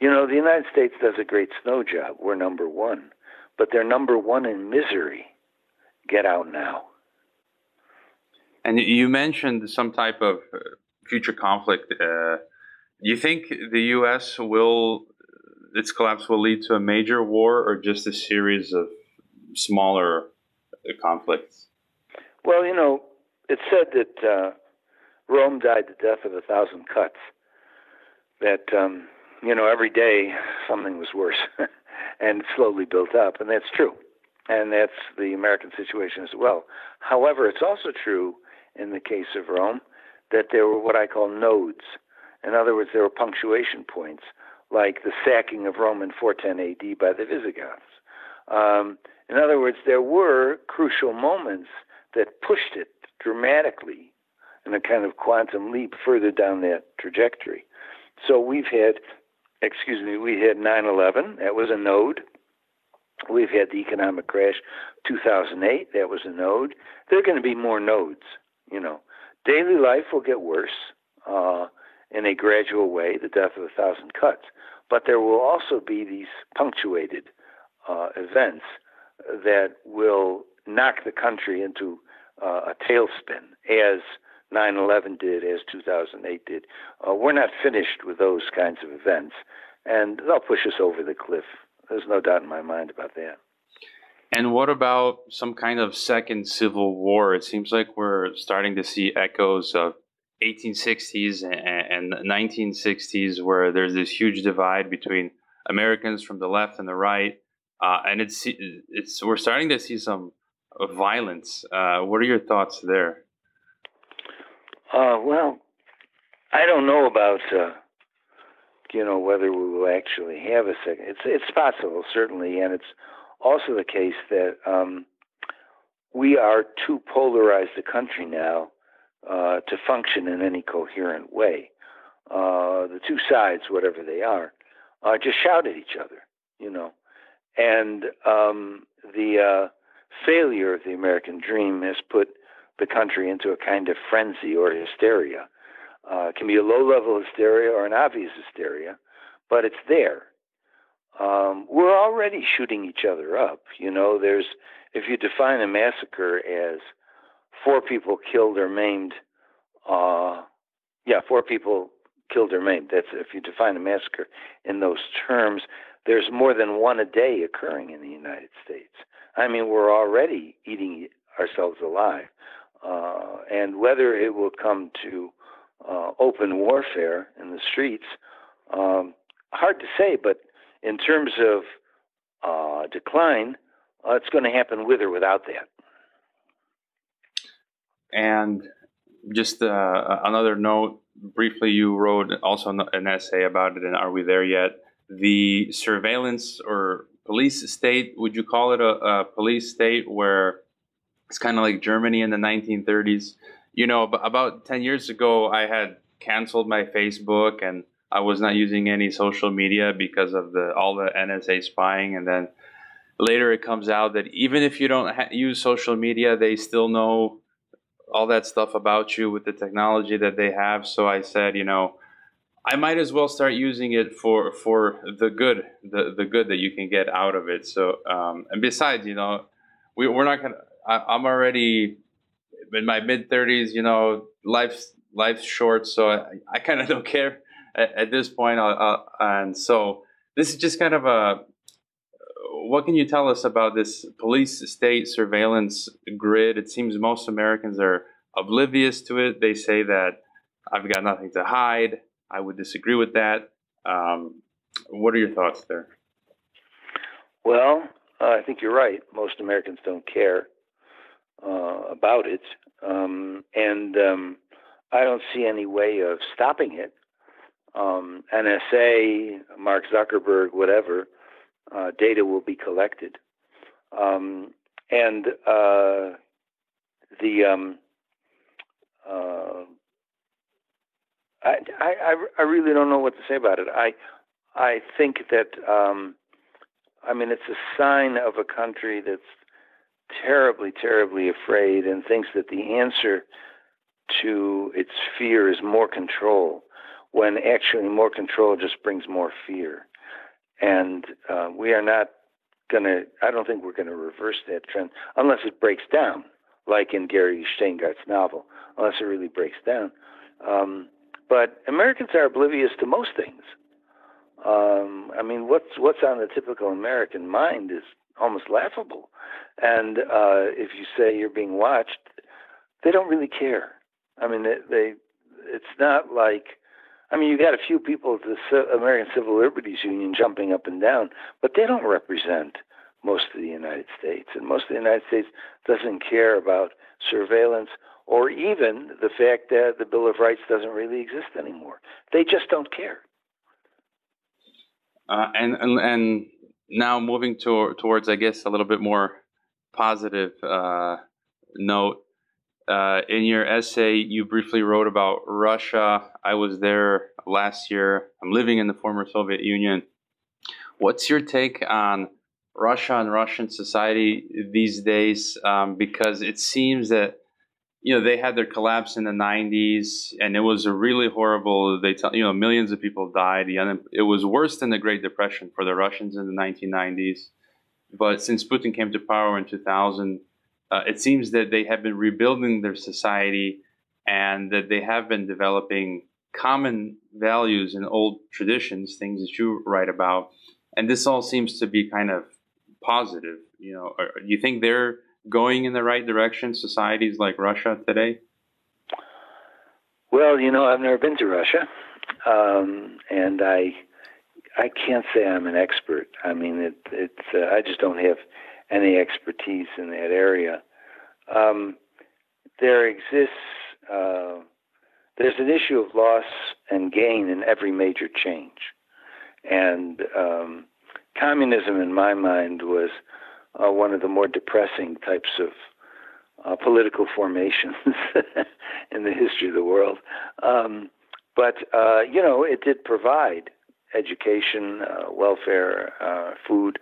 B: you know, the United States does a great snow job. We're number one, but they're number one in misery. Get out now.
A: And you mentioned some type of uh, future conflict. Uh, do you think the U.S. will its collapse will lead to a major war or just a series of smaller uh, conflicts?
B: Well, you know, it's said that uh, Rome died the death of a thousand cuts. That um, you know, every day something was worse, [LAUGHS] and slowly built up, and that's true, and that's the American situation as well. However, it's also true in the case of Rome that there were what I call nodes. In other words, there were punctuation points, like the sacking of Rome in 410 AD by the Visigoths. Um, in other words, there were crucial moments that pushed it dramatically in a kind of quantum leap further down that trajectory. So we've had, excuse me, we had 9 11, that was a node. We've had the economic crash 2008, that was a node. There are going to be more nodes, you know. Daily life will get worse uh, in a gradual way, the death of a thousand cuts. But there will also be these punctuated uh, events that will knock the country into uh, a tailspin, as 9 11 did, as 2008 did. Uh, we're not finished with those kinds of events, and they'll push us over the cliff. There's no doubt in my mind about that.
A: And what about some kind of second civil war? It seems like we're starting to see echoes of 1860s and 1960s where there's this huge divide between Americans from the left and the right uh, and it's it's we're starting to see some violence. Uh, what are your thoughts there?
B: Uh, well, I don't know about uh, you know whether we will actually have a second. It's it's possible certainly, and it's also the case that um, we are too polarized a country now uh, to function in any coherent way. Uh, the two sides, whatever they are, just shout at each other. You know, and um, the uh, failure of the American dream has put the country into a kind of frenzy or hysteria. Uh, it can be a low level hysteria or an obvious hysteria, but it's there. Um, we're already shooting each other up. You know, there's, if you define a massacre as four people killed or maimed, uh, yeah, four people killed or maimed. That's if you define a massacre in those terms there's more than one a day occurring in the United States. I mean, we're already eating ourselves alive. Uh, and whether it will come to uh, open warfare in the streets, um, hard to say, but in terms of uh, decline, uh, it's going to happen with or without that.
A: And just uh, another note briefly, you wrote also an essay about it, and Are We There Yet? the surveillance or police state. Would you call it a, a police state where it's kind of like Germany in the 1930s? You know, about 10 years ago, I had canceled my Facebook and I was not using any social media because of the all the NSA spying. And then later it comes out that even if you don't ha- use social media, they still know all that stuff about you with the technology that they have. So I said, you know, I might as well start using it for for the good, the the good that you can get out of it. So, um, and besides, you know, we we're not gonna. I, am already in my mid thirties. You know, life's life's short, so I, I kind of [LAUGHS] don't care at, at this point. Uh, and so, this is just kind of a. What can you tell us about this police state surveillance grid? It seems most Americans are oblivious to it. They say that I've got nothing to hide. I would disagree with that. Um, what are your thoughts there?
B: Well, uh, I think you're right. Most Americans don't care uh, about it, um, and um, I don't see any way of stopping it. Um, NSA, Mark Zuckerberg, whatever, uh, data will be collected, um, and uh, the um, uh, I, I, I really don't know what to say about it. I, I think that, um, I mean, it's a sign of a country that's terribly, terribly afraid and thinks that the answer to its fear is more control, when actually more control just brings more fear. And uh, we are not going to, I don't think we're going to reverse that trend unless it breaks down, like in Gary Shteyngart's novel, unless it really breaks down. Um, but Americans are oblivious to most things. Um, I mean, what's what's on the typical American mind is almost laughable. And uh, if you say you're being watched, they don't really care. I mean, they, they it's not like I mean, you got a few people at the American Civil Liberties Union jumping up and down, but they don't represent most of the United States. And most of the United States doesn't care about surveillance or even the fact that the Bill of Rights doesn't really exist anymore. They just don't care.
A: Uh, and, and, and now moving to, towards, I guess, a little bit more positive uh, note. Uh, in your essay, you briefly wrote about Russia. I was there last year. I'm living in the former Soviet Union. What's your take on Russia and Russian society these days? Um, because it seems that you know they had their collapse in the 90s, and it was a really horrible. They tell you know millions of people died. it was worse than the Great Depression for the Russians in the 1990s. But since Putin came to power in 2000 uh, it seems that they have been rebuilding their society and that they have been developing common values and old traditions, things that you write about. And this all seems to be kind of positive. You know, do you think they're going in the right direction, societies like Russia today?
B: Well, you know, I've never been to Russia, um, and I I can't say I'm an expert. I mean, it, it's uh, I just don't have any expertise in that area. Um, there exists, uh, there's an issue of loss and gain in every major change. And um, communism, in my mind, was uh, one of the more depressing types of uh, political formations [LAUGHS] in the history of the world. Um, but, uh, you know, it did provide education, uh, welfare, uh, food.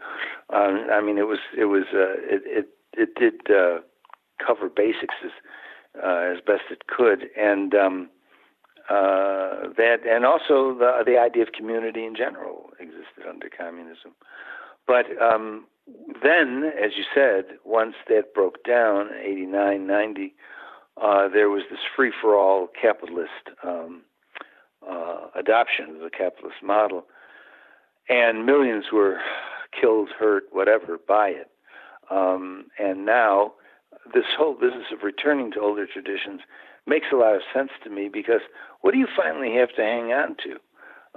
B: Um, I mean, it was it was uh, it, it it did uh, cover basics as uh, as best it could, and um, uh, that and also the the idea of community in general existed under communism. But um, then, as you said, once that broke down, 89, 90, uh, there was this free for all capitalist um, uh, adoption of the capitalist model, and millions were killed, hurt, whatever, by it. Um, and now, this whole business of returning to older traditions makes a lot of sense to me because what do you finally have to hang on to?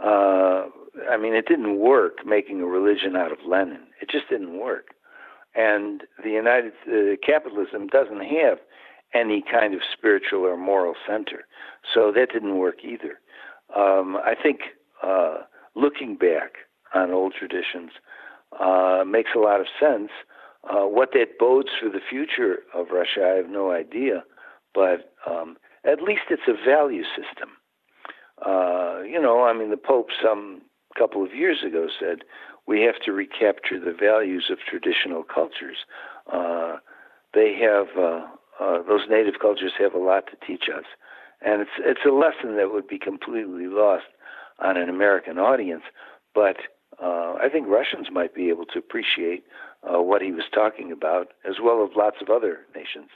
B: Uh, I mean, it didn't work making a religion out of Lenin. It just didn't work. And the United uh, capitalism doesn't have any kind of spiritual or moral center, so that didn't work either. Um, I think uh, looking back on old traditions uh, makes a lot of sense. Uh, what that bodes for the future of Russia, I have no idea, but um, at least it's a value system. Uh, you know, I mean, the Pope some couple of years ago said we have to recapture the values of traditional cultures. Uh, they have uh, those native cultures have a lot to teach us and it's it's a lesson that would be completely lost on an American audience. But uh, I think Russians might be able to appreciate uh, what he was talking about, as well as lots of other nations.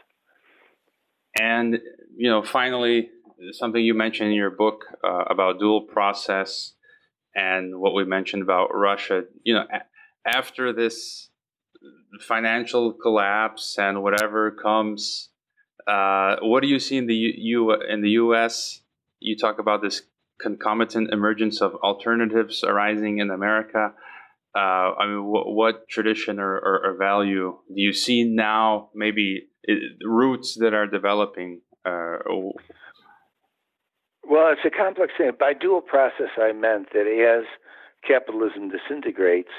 A: And you know, finally, something you mentioned in your book uh, about dual process and what we mentioned about Russia. You know, a- after this financial collapse and whatever comes uh, what do you see in the U, in the U.S.? You talk about this concomitant emergence of alternatives arising in America. Uh, I mean, what, what tradition or, or, or, value do you see now? Maybe it, roots that are developing. Uh,
B: well, it's a complex thing. By dual process, I meant that as capitalism disintegrates,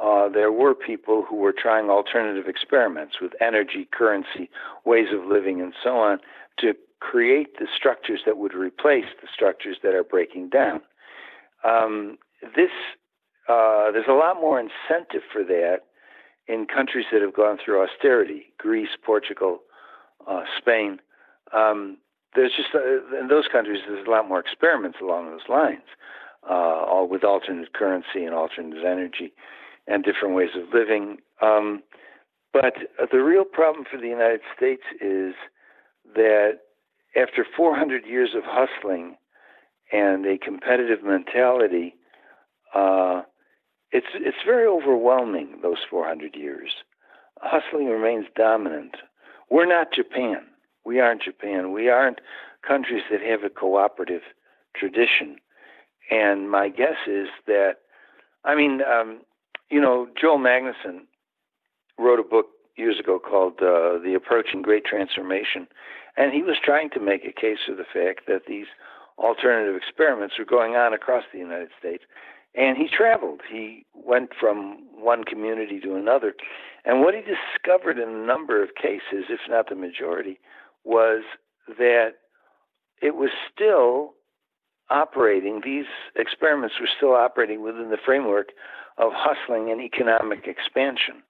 B: uh, there were people who were trying alternative experiments with energy, currency, ways of living, and so on to create the structures that would replace the structures that are breaking down. Um, this uh, there's a lot more incentive for that in countries that have gone through austerity, Greece, Portugal, uh, Spain. Um, there's just uh, in those countries there's a lot more experiments along those lines, uh, all with alternate currency and alternate energy, and different ways of living. Um, but the real problem for the United States is that after 400 years of hustling and a competitive mentality, uh, it's it's very overwhelming. Those 400 years, hustling remains dominant. We're not Japan. We aren't Japan. We aren't countries that have a cooperative tradition. And my guess is that, I mean, um, you know, Joel Magnuson wrote a book years ago called uh, The Approaching Great Transformation. And he was trying to make a case for the fact that these alternative experiments were going on across the United States. And he traveled. He went from one community to another. And what he discovered in a number of cases, if not the majority, was that it was still operating, these experiments were still operating within the framework of hustling and economic expansion.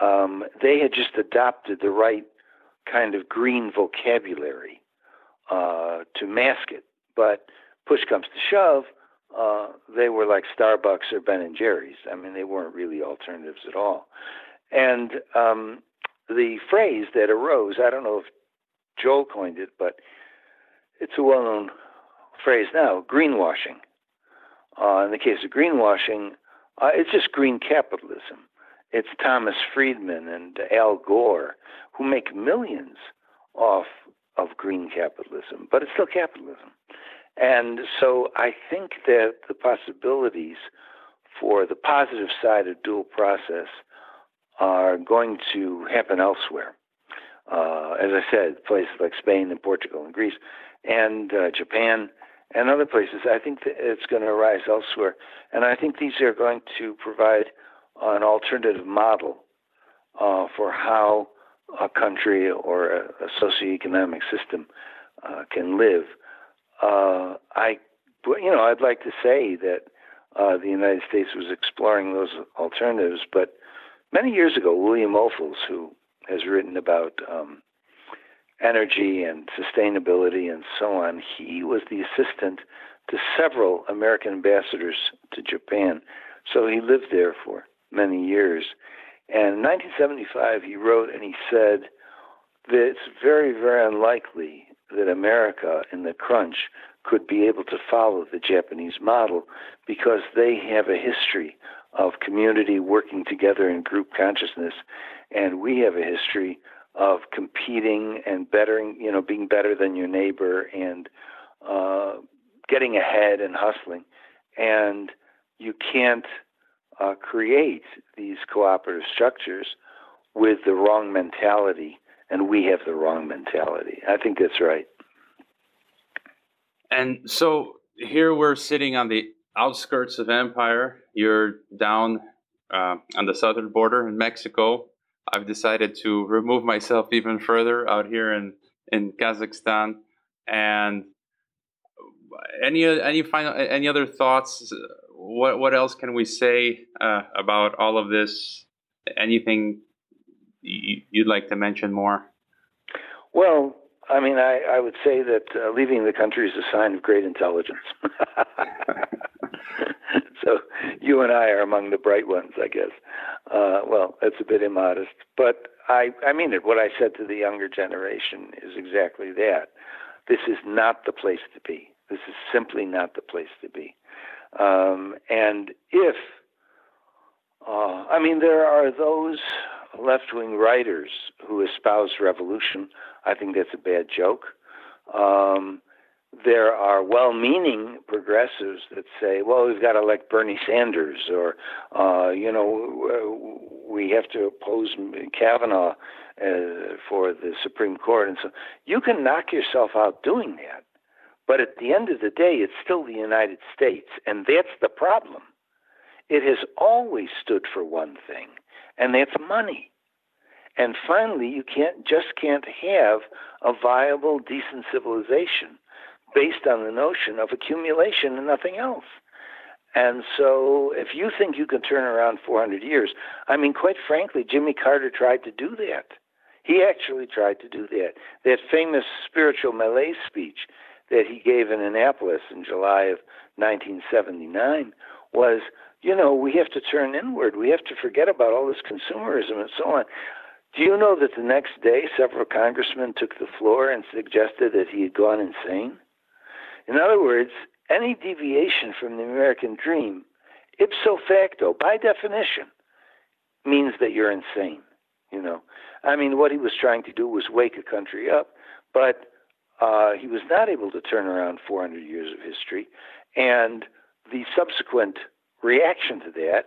B: Um, they had just adopted the right kind of green vocabulary uh, to mask it. But push comes to shove, uh, they were like Starbucks or Ben and Jerry's. I mean, they weren't really alternatives at all. And um, the phrase that arose, I don't know if Joel coined it, but it's a well known phrase now greenwashing. Uh, in the case of greenwashing, uh, it's just green capitalism. It's Thomas Friedman and Al Gore who make millions off of green capitalism, but it's still capitalism. And so I think that the possibilities for the positive side of dual process are going to happen elsewhere. Uh, as I said, places like Spain and Portugal and Greece and uh, Japan and other places, I think it's going to arise elsewhere. And I think these are going to provide an alternative model uh, for how a country or a, a socioeconomic system uh, can live. Uh, I, you know, I'd like to say that uh, the United States was exploring those alternatives, but many years ago, William Ophuls, who has written about um, energy and sustainability and so on, he was the assistant to several American ambassadors to Japan. So he lived there for many years. And in 1975, he wrote and he said that it's very, very unlikely that America in the crunch could be able to follow the Japanese model because they have a history of community working together in group consciousness, and we have a history of competing and bettering, you know, being better than your neighbor and uh, getting ahead and hustling. And you can't uh, create these cooperative structures with the wrong mentality, and we have the wrong mentality. I think that's right.
A: And so here we're sitting on the outskirts of empire. You're down uh, on the southern border in Mexico. I've decided to remove myself even further out here in in Kazakhstan. And any any final any other thoughts what what else can we say uh, about all of this? Anything you'd like to mention more?
B: Well, I mean, I, I would say that uh, leaving the country is a sign of great intelligence. [LAUGHS] [LAUGHS] so you and I are among the bright ones, I guess. Uh, well, that's a bit immodest, but I, I mean it. What I said to the younger generation is exactly that. This is not the place to be. This is simply not the place to be. Um, and if, uh, I mean, there are those left wing writers who espouse revolution. I think that's a bad joke. Um, there are well meaning progressives that say, well, we've got to elect Bernie Sanders, or, uh, you know, we have to oppose Kavanaugh uh, for the Supreme Court. And so you can knock yourself out doing that. But at the end of the day, it's still the United States, and that's the problem. It has always stood for one thing, and that's money. And finally, you can't just can't have a viable, decent civilization based on the notion of accumulation and nothing else. And so, if you think you can turn around 400 years, I mean, quite frankly, Jimmy Carter tried to do that. He actually tried to do that. That famous spiritual malaise speech that he gave in Annapolis in July of 1979 was, you know, we have to turn inward. We have to forget about all this consumerism and so on. Do you know that the next day several congressmen took the floor and suggested that he had gone insane? In other words, any deviation from the American dream, ipso facto, by definition, means that you're insane. You know, I mean, what he was trying to do was wake a country up, but uh, he was not able to turn around 400 years of history, and the subsequent reaction to that,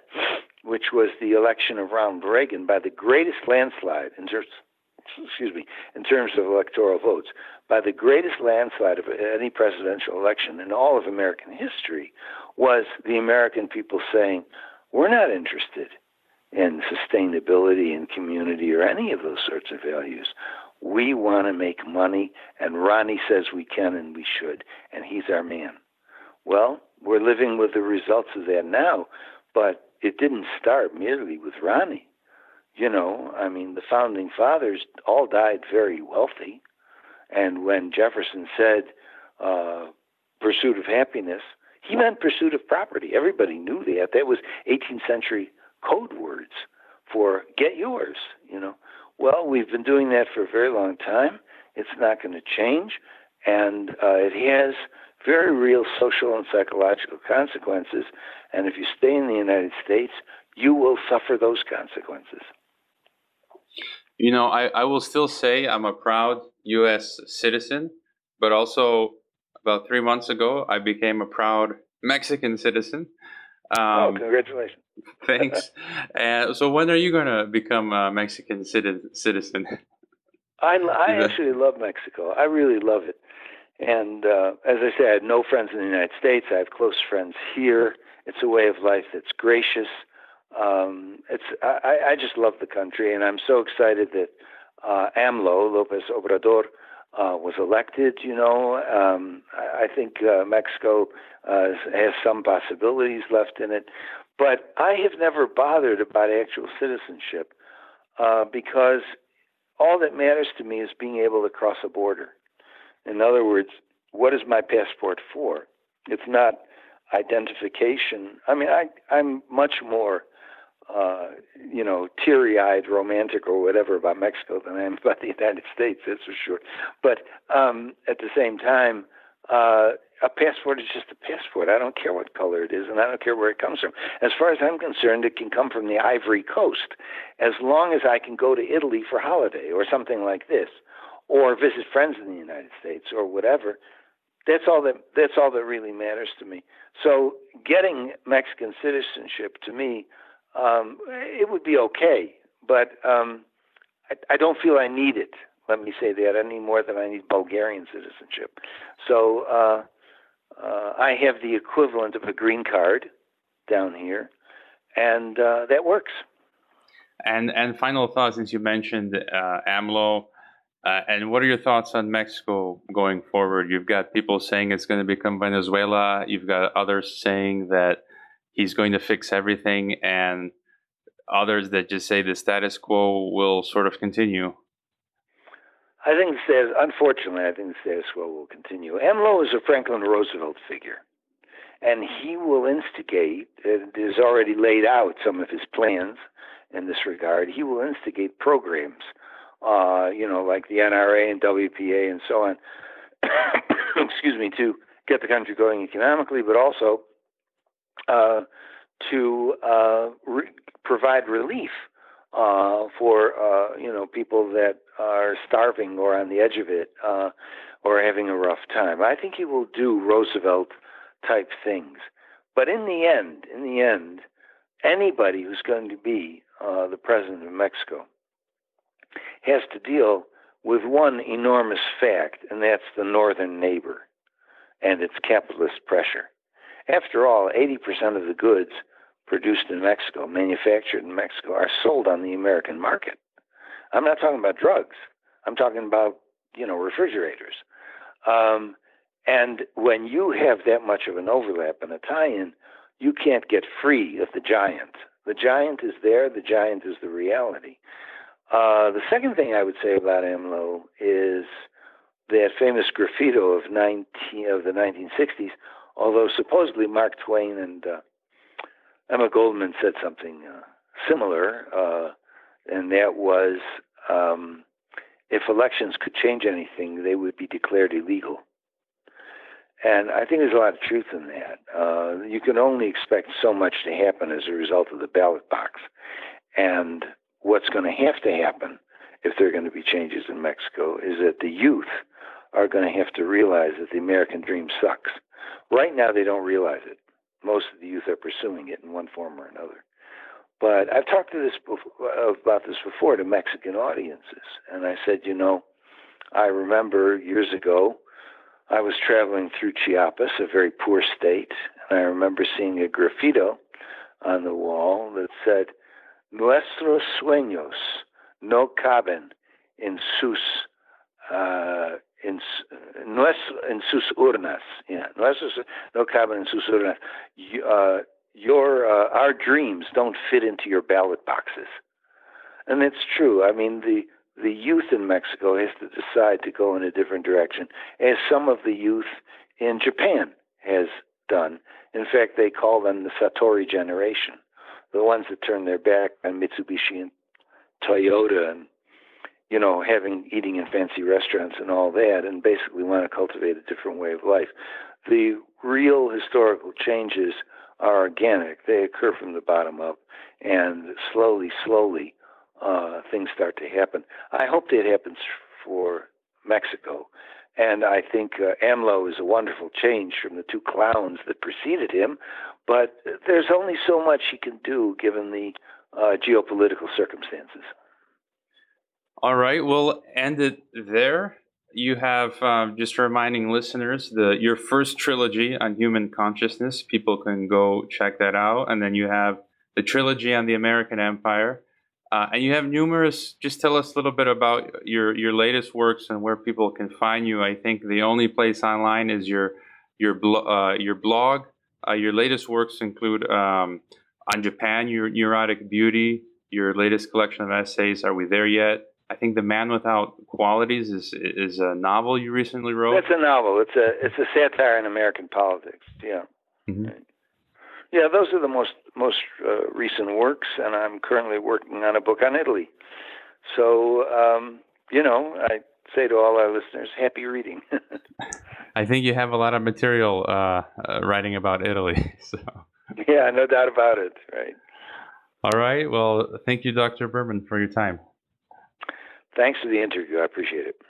B: which was the election of Ronald Reagan by the greatest landslide in terms, excuse me, in terms of electoral votes, by the greatest landslide of any presidential election in all of American history, was the American people saying, "We're not interested." in sustainability and community or any of those sorts of values. We want to make money, and Ronnie says we can and we should, and he's our man. Well, we're living with the results of that now, but it didn't start merely with Ronnie. You know, I mean, the founding fathers all died very wealthy. And when Jefferson said uh, pursuit of happiness, he meant pursuit of property. Everybody knew that. That was 18th century code words for get yours, you know. Well, we've been doing that for a very long time. It's not going to change. And uh, it has very real social and psychological consequences. And if you stay in the United States, you will suffer those consequences.
A: You know, I, I will still say I'm a proud U.S. citizen, but also about three months ago, I became a proud Mexican citizen.
B: Um, oh, congratulations. [LAUGHS]
A: thanks. Uh, so, when are you going to become a Mexican citizen?
B: I, [LAUGHS] I actually love Mexico. I really love it. And uh, as I say, I have no friends in the United States. I have close friends here. It's a way of life that's gracious. Um, it's I, I just love the country, and I'm so excited that uh, AMLO Lopez Obrador uh, was elected. You know, um, I, I think uh, Mexico uh, has some possibilities left in it, but I have never bothered about actual citizenship uh, because all that matters to me is being able to cross a border. In other words, what is my passport for? It's not identification. I mean, I, I'm much more, uh, you know, teary-eyed, romantic, or whatever about Mexico than I am about the United States. That's for sure. But um, at the same time, uh, a passport is just a passport. I don't care what color it is, and I don't care where it comes from. As far as I'm concerned, it can come from the Ivory Coast, as long as I can go to Italy for holiday or something like this or visit friends in the United States or whatever. That's all that that's all that really matters to me. So getting Mexican citizenship to me, um, it would be okay, but um, I, I don't feel I need it. Let me say that any more than I need Bulgarian citizenship. So uh, uh, I have the equivalent of a green card down here, and uh, that works.
A: And and final thought, since you mentioned uh, AMLO uh, and what are your thoughts on Mexico going forward? You've got people saying it's going to become Venezuela. You've got others saying that he's going to fix everything, and others that just say the status quo will sort of continue.
B: I think the status, unfortunately, I think the status quo will continue. AMLO is a Franklin Roosevelt figure, and he will instigate, and has already laid out some of his plans in this regard. He will instigate programs uh, you know, like the NRA and WPA and so on, [COUGHS] excuse me, to get the country going economically, but also uh, to uh, re- provide relief uh, for uh, you know people that are starving or on the edge of it uh, or having a rough time. I think he will do Roosevelt type things, but in the end, in the end, anybody who's going to be the president of Mexico has to deal with one enormous fact, and that's the northern neighbor and its capitalist pressure. After all, 80% of the goods produced in Mexico, manufactured in Mexico, are sold on the American market. I'm not talking about drugs. I'm talking about, you know, refrigerators. Um, and when you have that much of an overlap and a tie-in, you can't get free of the giant. The giant is there. The giant is the reality. Uh, the second thing I would say about AMLO is that famous graffito of 19 of the 1960s. Although supposedly Mark Twain and uh, Emma Goldman said something uh, similar, uh, and that was um, if elections could change anything, they would be declared illegal. And I think there's a lot of truth in that. Uh, you can only expect so much to happen as a result of the ballot box. And what's going to have to happen if there are going to be changes in Mexico is that the youth are going to have to realize that the American dream sucks. Right now, they don't realize it. Most of the youth are pursuing it in one form or another. But I've talked to this before, about this before to Mexican audiences, and I said, you know, I remember years ago I was traveling through Chiapas, a very poor state, and I remember seeing a graffito on the wall that said, Nuestros sueños no caben en sus uh, en, en sus urnas. Yeah, nuestros no caben en sus urnas. Uh, your uh, our dreams don't fit into your ballot boxes, and it's true. I mean the the youth in Mexico has to decide to go in a different direction, as some of the youth in Japan has done. In fact, they call them the Satori generation, the ones that turn their back on Mitsubishi and Toyota and you know having eating in fancy restaurants and all that, and basically want to cultivate a different way of life. The real historical changes are organic; they occur from the bottom up, and slowly, slowly uh, things start to happen. I hope that happens for Mexico. And I think uh, AMLO is a wonderful change from the two clowns that preceded him, but there's only so much he can do given the uh, geopolitical circumstances.
A: All right, we'll end it there. You have um, just reminding listeners the your first trilogy on human consciousness. People can go check that out, and then you have the trilogy on the American Empire. Uh, and you have numerous. Just tell us a little bit about your your latest works and where people can find you. I think the only place online is your your blo- uh, your blog. Uh, your latest works include um, on Japan, your neurotic beauty. Your latest collection of essays. Are we there yet? I think the Man Without Qualities is is a novel you recently wrote.
B: It's a novel. It's a it's a satire in American politics. Yeah. Mm-hmm. Yeah, those are the most most uh, recent works, and I'm currently working on a book on Italy. So, um, you know, I say to all our listeners, happy reading. [LAUGHS]
A: I think you have a lot of material uh, uh, writing about Italy. [LAUGHS] So.
B: Yeah, no doubt about it. Right.
A: All right. Well, thank you, Dr. Berman, for your time.
B: Thanks for the interview. I appreciate it.